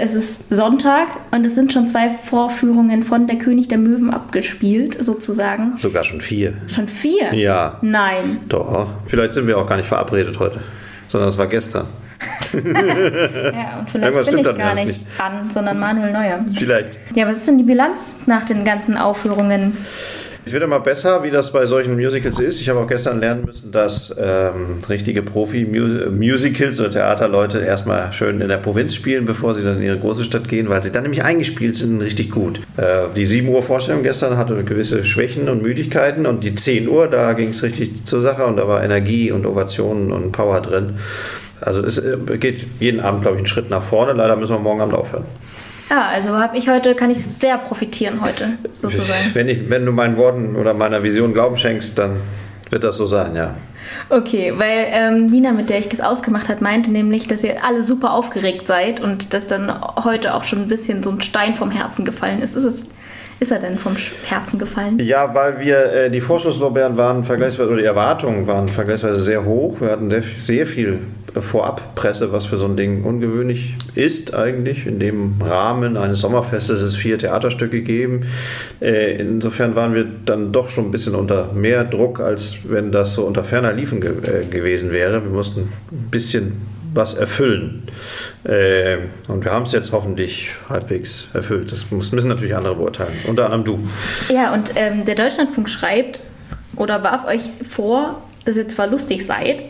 Es ist Sonntag und es sind schon zwei Vorführungen von Der König der Möwen abgespielt, sozusagen. Sogar schon vier. Schon vier? Ja. Nein. Doch. Vielleicht sind wir auch gar nicht verabredet heute, sondern es war gestern. ja, und vielleicht Irgendwas bin ich gar nicht nicht. an, sondern Manuel Neuer. Vielleicht. Ja, was ist denn die Bilanz nach den ganzen Aufführungen? Es wird immer besser, wie das bei solchen Musicals ist. Ich habe auch gestern lernen müssen, dass ähm, richtige Profi-Musicals oder Theaterleute erstmal schön in der Provinz spielen, bevor sie dann in ihre große Stadt gehen, weil sie dann nämlich eingespielt sind, richtig gut. Äh, die 7 Uhr Vorstellung gestern hatte gewisse Schwächen und Müdigkeiten und die 10 Uhr, da ging es richtig zur Sache und da war Energie und Ovationen und Power drin. Also es äh, geht jeden Abend, glaube ich, einen Schritt nach vorne. Leider müssen wir morgen Abend aufhören. Ja, also habe ich heute, kann ich sehr profitieren heute, sozusagen. Wenn, ich, wenn du meinen Worten oder meiner Vision Glauben schenkst, dann wird das so sein, ja. Okay, weil ähm, Nina, mit der ich das ausgemacht hat, meinte nämlich, dass ihr alle super aufgeregt seid und dass dann heute auch schon ein bisschen so ein Stein vom Herzen gefallen ist. Ist, es, ist er denn vom Herzen gefallen? Ja, weil wir äh, die Vorschusslorbeeren waren vergleichsweise, oder die Erwartungen waren vergleichsweise sehr hoch. Wir hatten sehr, sehr viel äh, Vorabpresse, was für so ein Ding ungewöhnlich ist eigentlich. In dem Rahmen eines Sommerfestes es vier Theaterstücke geben. Äh, insofern waren wir dann doch schon ein bisschen unter mehr Druck, als wenn das so unter ferner Liefen ge äh, gewesen wäre. Wir mussten ein bisschen was erfüllen. Äh, und wir haben es jetzt hoffentlich halbwegs erfüllt. Das müssen natürlich andere beurteilen. Unter anderem du. Ja, und ähm, der Deutschlandfunk schreibt oder warf euch vor, dass ihr zwar lustig seid,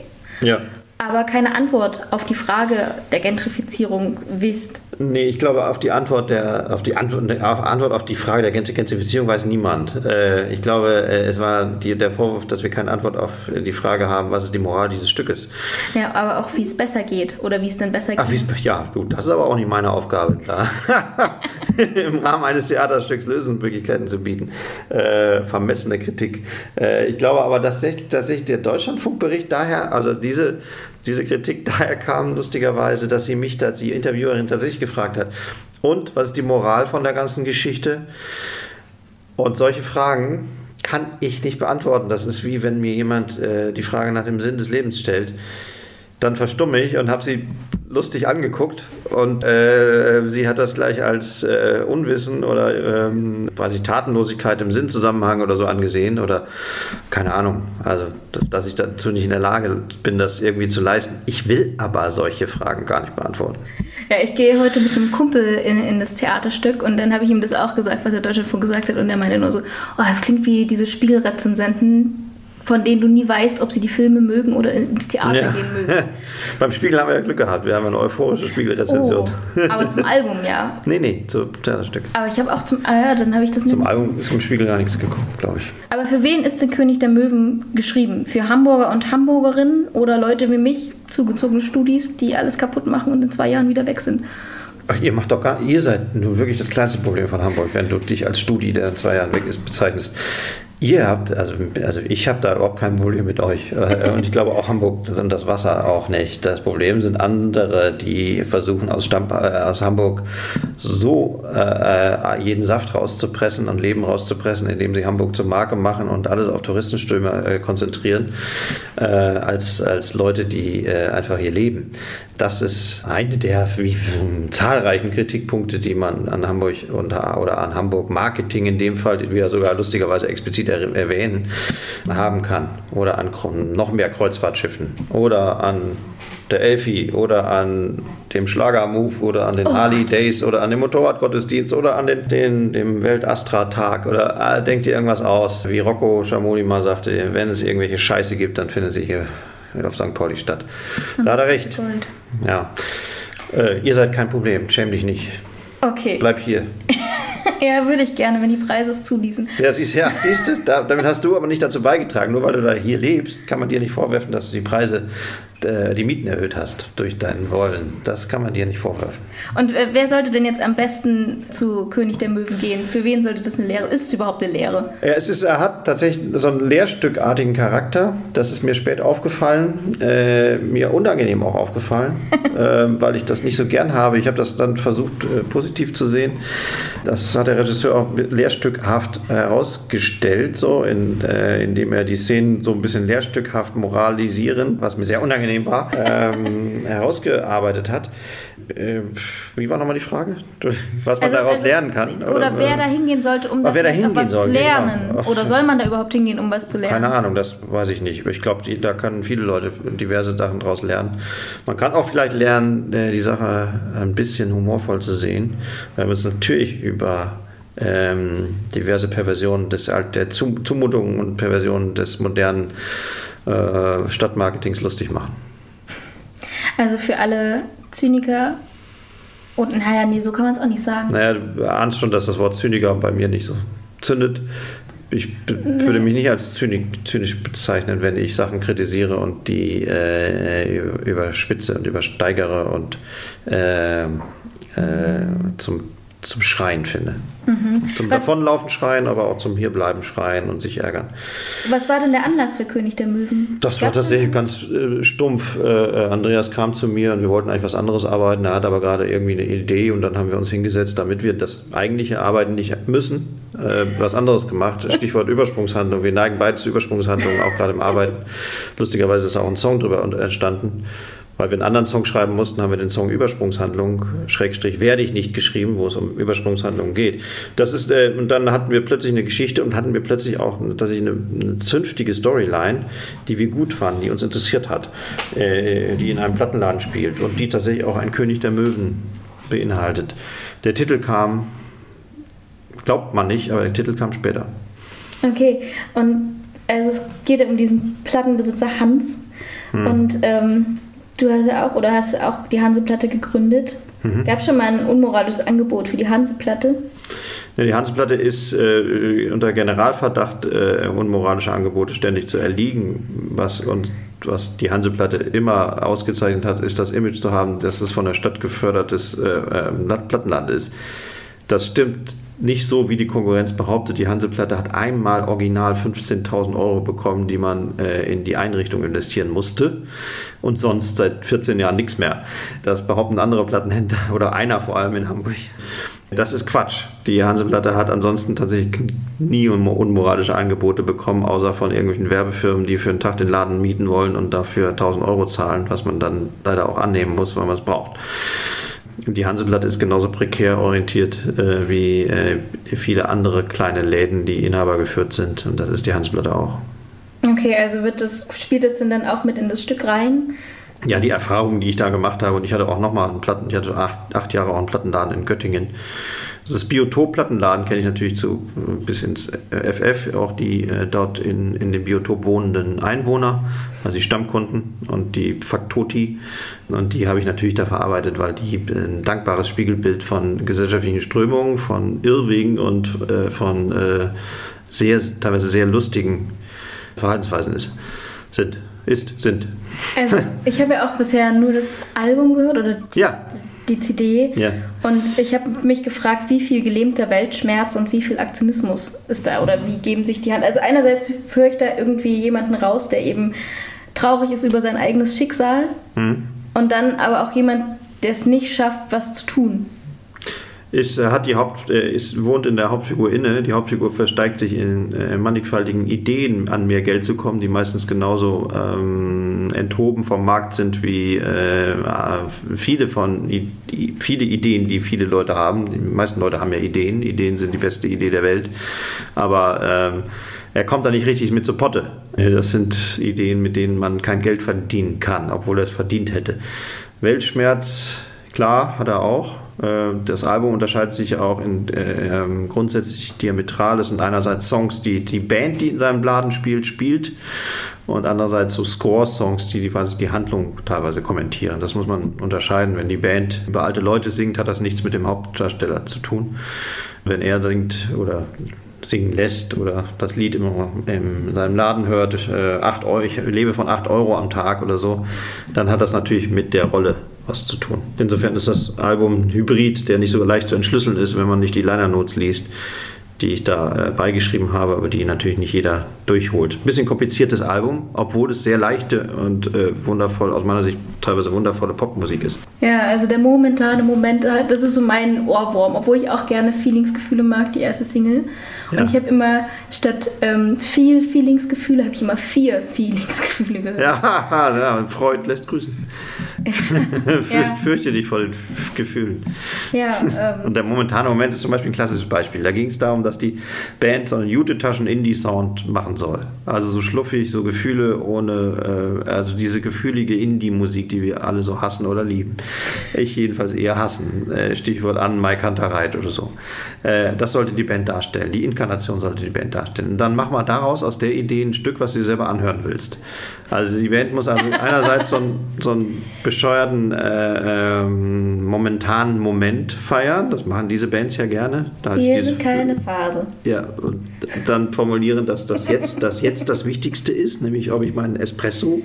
Ja. aber keine Antwort auf die Frage der Gentrifizierung wisst. Nee, ich glaube, auf die Antwort der, auf die Antwort, auf Antwort auf die Frage der Gentrifizierung weiß niemand. Äh, ich glaube, äh, es war die, der Vorwurf, dass wir keine Antwort auf die Frage haben, was ist die Moral dieses Stückes. Ja, aber auch wie es besser geht oder wie es denn besser geht. Ach, es- ja, gut, das ist aber auch nicht meine Aufgabe, da im Rahmen eines Theaterstücks Lösungsmöglichkeiten zu bieten. Äh, vermessene Kritik. Äh, ich glaube aber, dass sich, dass sich der Deutschlandfunkbericht daher, also diese, diese Kritik daher kam, lustigerweise, dass sie mich, da die Interviewerin tatsächlich gefragt hat. Und was ist die Moral von der ganzen Geschichte? Und solche Fragen kann ich nicht beantworten. Das ist wie wenn mir jemand äh, die Frage nach dem Sinn des Lebens stellt. Dann verstumme ich und habe sie lustig angeguckt und äh, sie hat das gleich als äh, Unwissen oder ähm, quasi Tatenlosigkeit im Sinnzusammenhang oder so angesehen oder keine Ahnung. Also, dass ich dazu nicht in der Lage bin, das irgendwie zu leisten. Ich will aber solche Fragen gar nicht beantworten. Ja, ich gehe heute mit einem Kumpel in, in das Theaterstück und dann habe ich ihm das auch gesagt, was der Deutschlandfunk gesagt hat und er meinte nur so, oh, das klingt wie diese Spiegelrezensenten, von denen du nie weißt, ob sie die Filme mögen oder ins Theater Ja. gehen mögen. Beim Spiegel haben wir ja Glück gehabt. Wir haben eine euphorische Spiegelrezension. Oh, aber zum Album, ja. Nee, nee, zum Theaterstück. Aber ich habe auch zum, ah ja, dann habe ich das nicht. Zum Album ist im Spiegel gar nichts geguckt, glaube ich. Aber für wen ist der König der Möwen geschrieben? Für Hamburger und Hamburgerinnen oder Leute wie mich, zugezogene Studis, die alles kaputt machen und in zwei Jahren wieder weg sind? Ach, ihr macht doch gar ihr seid nur wirklich das kleinste Problem von Hamburg, wenn du dich als Studi, der in zwei Jahren weg ist, bezeichnest. Ihr habt, also, also ich habe da überhaupt kein Problem mit euch. Äh, Und ich glaube auch Hamburg und das Wasser auch nicht. Das Problem sind andere, die versuchen aus, Stamp, äh, aus Hamburg so äh, jeden Saft rauszupressen und Leben rauszupressen, indem sie Hamburg zur Marke machen und alles auf Touristenströme äh, konzentrieren, äh, als, als Leute, die äh, einfach hier leben. Das ist eine der wie, zahlreichen Kritikpunkte, die man an Hamburg und, oder an Hamburg Marketing in dem Fall, den wir sogar lustigerweise explizit er, erwähnen, haben kann. Oder an noch mehr Kreuzfahrtschiffen oder an der Elfi oder an dem Schlagermove oder an den Oh Ali. Days oder an dem Motorradgottesdienst oder an den, den, dem Weltastra-Tag oder äh, denkt ihr irgendwas aus. Wie Rocco Schamoni mal sagte, wenn es irgendwelche Scheiße gibt, dann findet sie hier auf St. Pauli statt. Da hat er recht. Ja. Äh, ihr seid kein Problem, schäm dich nicht. Okay. Bleib hier. Ja, würde ich gerne, wenn die Preise es zuließen. Ja, siehst, ja, siehst du, da, damit hast du aber nicht dazu beigetragen. Nur weil du da hier lebst, kann man dir nicht vorwerfen, dass du die Preise, die Mieten erhöht hast durch dein Wollen. Das kann man dir nicht vorwerfen. Und äh, wer sollte denn jetzt am besten zu König der Möwen gehen? Für wen sollte das eine Lehre? Ist es überhaupt eine Lehre? Ja, es ist, er hat tatsächlich so einen lehrstückartigen Charakter. Das ist mir spät aufgefallen, äh, mir unangenehm auch aufgefallen, äh, weil ich das nicht so gern habe. Ich habe das dann versucht, äh, positiv zu sehen. Das hat der Regisseur auch lehrstückhaft herausgestellt, so in, äh, indem er die Szenen so ein bisschen lehrstückhaft moralisieren, was mir sehr unangenehm war, ähm, herausgearbeitet hat. äh, wie war nochmal die Frage? Was man Also- daraus also- lernen kann? Oder wer da hingehen sollte, um Ah, wer da hingehen was soll, zu lernen. genau. Oder soll man da überhaupt hingehen, um was zu lernen? Keine Ahnung, das weiß ich nicht. Ich glaube, da können viele Leute diverse Sachen daraus lernen. Man kann auch vielleicht lernen, äh, die Sache ein bisschen humorvoll zu sehen, weil wir uns natürlich über ähm, diverse Perversionen des, der Zum- Zumutungen und Perversionen des modernen äh, Stadtmarketings lustig machen. Also für alle Zyniker und naja, nee, so kann man es auch nicht sagen. Naja, du ahnst schon, dass das Wort Zyniker bei mir nicht so zündet. Ich be- würde mich nicht als zynik, zynisch bezeichnen, wenn ich Sachen kritisiere und die äh, überspitze und übersteigere und äh, äh, zum, zum Schreien finde. Zum Was- Davonlaufen schreien, aber auch zum Hierbleiben schreien und sich ärgern. Was war denn der Anlass für König der Möwen? Das war tatsächlich ganz äh, stumpf. Äh, äh, Andreas kam zu mir und wir wollten eigentlich was anderes arbeiten. Er hat aber gerade irgendwie eine Idee und dann haben wir uns hingesetzt, damit wir das eigentliche Arbeiten nicht müssen, äh, was anderes gemacht. Stichwort Übersprungshandlung. Wir neigen beide zu Übersprungshandlungen, auch gerade im Arbeiten. Lustigerweise ist auch ein Song drüber entstanden. Weil wir einen anderen Song schreiben mussten, haben wir den Song Übersprungshandlung, Schrägstrich werde ich nicht geschrieben, wo es um Übersprungshandlungen geht. Das ist, äh, und dann hatten wir plötzlich eine Geschichte und hatten wir plötzlich auch tatsächlich eine, eine zünftige Storyline, die wir gut fanden, die uns interessiert hat, äh, die in einem Plattenladen spielt und die tatsächlich auch ein König der Möwen beinhaltet. Der Titel kam, glaubt man nicht, aber der Titel kam später. Okay, und also es geht um diesen Plattenbesitzer Hans. Hm. Und ähm, du hast ja auch, oder hast auch die Hanseplatte gegründet. Mhm. Gab es schon mal ein unmoralisches Angebot für die Hanseplatte? Ja, die Hanseplatte ist äh, unter Generalverdacht, äh, unmoralische Angebote ständig zu erliegen. Was, und was die Hanseplatte immer ausgezeichnet hat, ist das Image zu haben, dass es von der Stadt gefördertes äh, äh, Plattenland ist. Das stimmt nicht so, wie die Konkurrenz behauptet. Die Hanseplatte hat einmal original 15.000 Euro bekommen, die man äh, in die Einrichtung investieren musste und sonst seit 14 Jahren nichts mehr. Das behaupten andere Plattenhändler oder einer vor allem in Hamburg. Das ist Quatsch. Die Hanseplatte hat ansonsten tatsächlich nie unmo- unmoralische Angebote bekommen, außer von irgendwelchen Werbefirmen, die für einen Tag den Laden mieten wollen und dafür 1000 Euro zahlen, was man dann leider auch annehmen muss, weil man es braucht. Die Hanseplatte ist genauso prekär orientiert äh, wie äh, viele andere kleine Läden, die Inhaber geführt sind. Und das ist die Hanseplatte auch. Okay, also wird das, spielt es denn dann auch mit in das Stück rein? Ja, die Erfahrungen, die ich da gemacht habe, und ich hatte auch nochmal einen Platten, ich hatte acht, acht Jahre auch einen Plattenladen in Göttingen. Das Biotop-Plattenladen kenne ich natürlich zu äh, bis ins FF, auch die äh, dort in, in dem Biotop wohnenden Einwohner, also die Stammkunden und die Faktoti. Und die habe ich natürlich da verarbeitet, weil die ein dankbares Spiegelbild von gesellschaftlichen Strömungen, von Irrwegen und äh, von äh, sehr, teilweise sehr lustigen Verhaltensweisen ist, sind. Ist, sind. Also ich habe ja auch bisher nur das Album gehört oder die, Ja. Die CD. Ja. Und ich habe mich gefragt, wie viel gelähmter Weltschmerz und wie viel Aktionismus ist da oder wie geben sich die Hand. Also einerseits führe ich da irgendwie jemanden raus, der eben traurig ist über sein eigenes Schicksal Hm. und dann aber auch jemand, der es nicht schafft, was zu tun. Ist, äh, hat die Haupt, äh, ist, wohnt in der Hauptfigur inne. Die Hauptfigur versteigt sich in äh, mannigfaltigen Ideen, an mehr Geld zu kommen, die meistens genauso ähm, enthoben vom Markt sind wie äh, viele von I viele Ideen, die viele Leute haben. Die meisten Leute haben ja Ideen. Ideen sind die beste Idee der Welt. Aber ähm, er kommt da nicht richtig mit zur Potte. Das sind Ideen, mit denen man kein Geld verdienen kann, obwohl er es verdient hätte. Weltschmerz, klar, hat er auch. Äh, Das Album unterscheidet sich auch in, äh, ähm, grundsätzlich diametral. Es sind einerseits Songs, die die Band, die in seinem Laden spielt, spielt und andererseits so Score-Songs, die, die quasi die Handlung teilweise kommentieren. Das muss man unterscheiden. Wenn die Band über alte Leute singt, hat das nichts mit dem Hauptdarsteller zu tun. Wenn er singt oder singen lässt oder das Lied immer in seinem Laden hört, äh, acht Euro, ich lebe von 8 Euro am Tag oder so, dann hat das natürlich mit der Rolle was zu tun. Insofern ist das Album ein Hybrid, der nicht so leicht zu entschlüsseln ist, wenn man nicht die Liner Notes liest, die ich da äh, beigeschrieben habe, aber die natürlich nicht jeder durchholt. Ein bisschen kompliziertes Album, obwohl es sehr leichte und äh, wundervoll, aus meiner Sicht teilweise wundervolle Popmusik ist. Ja, also der momentane Moment, das ist so mein Ohrwurm, obwohl ich auch gerne Feelingsgefühle mag, die erste Single. Und Ja. ich habe immer statt ähm, viel Feelingsgefühle, habe ich immer vier Feelingsgefühle gehört. Ja, ja Freud lässt grüßen. ja. Fürchte dich vor den Gefühlen. Ja, ähm. Und der momentane Moment ist zum Beispiel ein klassisches Beispiel. Da ging es darum, dass die Band so einen Jute-Taschen-Indie-Sound machen soll. Also so schluffig, so Gefühle ohne, äh, also diese gefühlige Indie-Musik, die wir alle so hassen oder lieben. Ich jedenfalls eher hassen. Äh, Stichwort an Mai Kantereit oder so. Äh, das sollte die Band darstellen. Die Inkarnation sollte die Band darstellen. Und dann mach mal daraus aus der Idee ein Stück, was du dir selber anhören willst. Also die Band muss also einerseits so, ein, so einen bescheuerten äh, ähm, momentanen Moment feiern. Das machen diese Bands ja gerne. Da Wir sind keine Phase. Ja, und dann formulieren, dass das jetzt, das jetzt das Wichtigste ist, nämlich ob ich meinen Espresso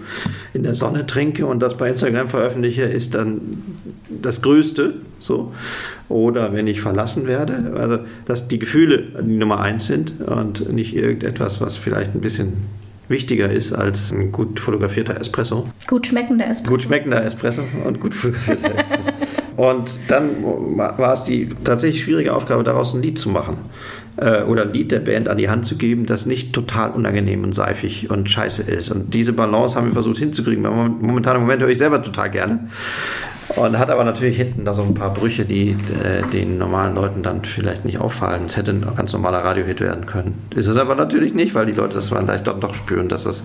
in der Sonne trinke und das bei Instagram veröffentliche, ist dann das Größte. So. Oder wenn ich verlassen werde. Also, dass die Gefühle die Nummer eins sind und nicht irgendetwas, was vielleicht ein bisschen wichtiger ist als ein gut fotografierter Espresso. Gut schmeckender Espresso. Gut schmeckender Espresso und gut fotografierter Espresso. Und dann war es die tatsächlich schwierige Aufgabe, daraus ein Lied zu machen. Äh, oder ein Lied der Band an die Hand zu geben, das nicht total unangenehm und seifig und scheiße ist. Und diese Balance haben wir versucht hinzukriegen. Momentan im Moment höre ich selber total gerne. Und hat aber natürlich hinten da so ein paar Brüche, die äh, den normalen Leuten dann vielleicht nicht auffallen. Es hätte ein ganz normaler Radiohit werden können. Ist es aber natürlich nicht, weil die Leute das vielleicht dann doch spüren, dass das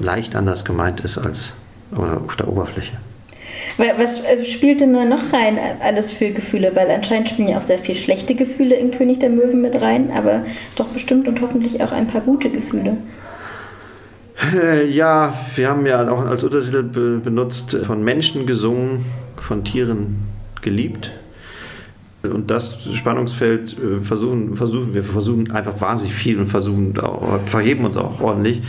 leicht anders gemeint ist als auf der Oberfläche. Was äh, spielt denn noch rein äh, alles für Gefühle? Weil anscheinend spielen ja auch sehr viel schlechte Gefühle in König der Möwen mit rein, aber doch bestimmt und hoffentlich auch ein paar gute Gefühle. Äh, ja, wir haben ja auch als Untertitel be benutzt, von Menschen gesungen, von Tieren geliebt. Und das Spannungsfeld äh, versuchen, versuchen wir versuchen einfach wahnsinnig viel und versuchen verheben uns auch ordentlich,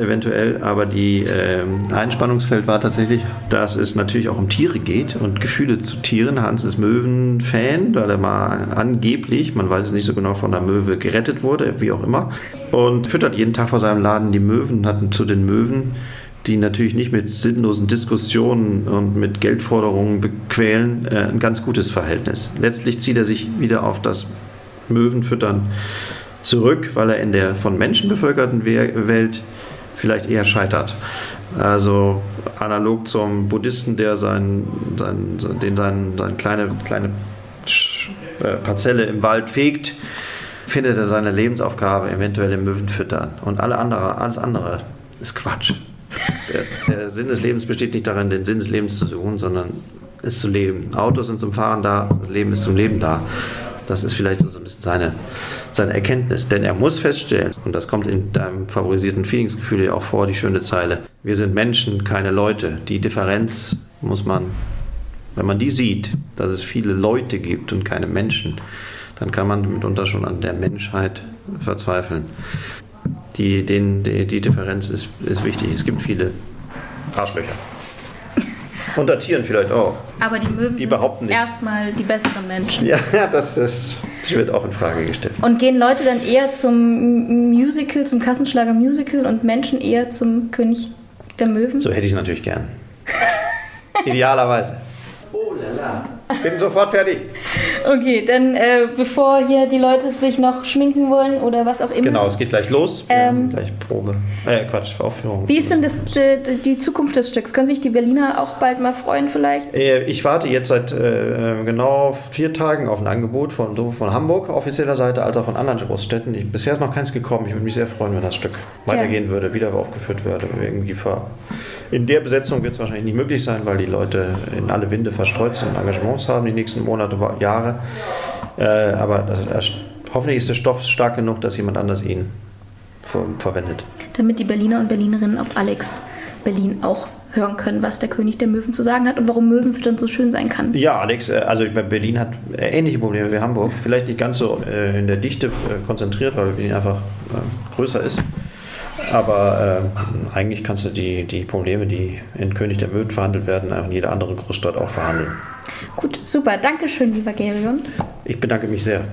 eventuell. Aber die äh, ein Spannungsfeld war tatsächlich, dass es natürlich auch um Tiere geht und Gefühle zu Tieren. Hans ist Möwen-Fan, weil er mal angeblich, man weiß es nicht so genau, von der Möwe gerettet wurde, wie auch immer. Und füttert jeden Tag vor seinem Laden die Möwen, hatten zu den Möwen die natürlich nicht mit sinnlosen Diskussionen und mit Geldforderungen bequälen, äh, ein ganz gutes Verhältnis. Letztlich zieht er sich wieder auf das Möwenfüttern zurück, weil er in der von Menschen bevölkerten Welt vielleicht eher scheitert. Also analog zum Buddhisten, der sein, sein, den sein, seine kleine, kleine äh, Parzelle im Wald fegt, findet er seine Lebensaufgabe eventuell im Möwenfüttern. Und alle andere, alles andere ist Quatsch. Der, der, Sinn des Lebens besteht nicht darin, den Sinn des Lebens zu suchen, sondern es zu leben. Autos sind zum Fahren da, das Leben ist zum Leben da. Das ist vielleicht so ein bisschen seine, seine Erkenntnis. Denn er muss feststellen, und das kommt in deinem favorisierten Feelingsgefühl ja auch vor, die schöne Zeile, wir sind Menschen, keine Leute. Die Differenz muss man, wenn man die sieht, dass es viele Leute gibt und keine Menschen, dann kann man mitunter schon an der Menschheit verzweifeln die, den, die, die Differenz ist, ist wichtig. Es gibt viele Arschlöcher. Unter Tieren vielleicht auch. Aber die Möwen die behaupten sind erstmal die besseren Menschen. Ja, das, ist, das wird auch in Frage gestellt. Und gehen Leute dann eher zum Musical, zum Kassenschlager Musical und Menschen eher zum König der Möwen? So hätte ich es natürlich gern. Idealerweise. Oh la la. Bin sofort fertig. Okay, dann äh, bevor hier die Leute sich noch schminken wollen oder was auch immer. Genau, es geht gleich los. Ähm, gleich Probe. Äh, Quatsch, Aufführung. Wie ist denn das, die, die, Zukunft des Stücks? Können sich die Berliner auch bald mal freuen vielleicht? Äh, ich warte jetzt seit äh, genau vier Tagen auf ein Angebot von, sowohl von Hamburg offizieller Seite als auch von anderen Großstädten. Ich, bisher ist noch keins gekommen. Ich würde mich sehr freuen, wenn das Stück weitergehen ja. würde, wieder aufgeführt würde. Irgendwie vor in der Besetzung wird es wahrscheinlich nicht möglich sein, weil die Leute in alle Winde verstreut sind, Engagements haben die nächsten Monate, Jahre. Äh, aber das, hoffentlich ist der Stoff stark genug, dass jemand anders ihn ver verwendet. Damit die Berliner und Berlinerinnen auf Alex Berlin auch hören können, was der König der Möwen zu sagen hat und warum Möwenfüttern so schön sein kann. Ja, Alex, äh, also Berlin hat ähnliche Probleme wie Hamburg. Vielleicht nicht ganz so äh, in der Dichte konzentriert, weil Berlin einfach größer ist. Aber äh, eigentlich kannst du die, die Probleme, die in König der Möwen verhandelt werden, in jeder anderen Großstadt auch verhandeln. Gut, super. Dankeschön, lieber Gerion. Ich bedanke mich sehr.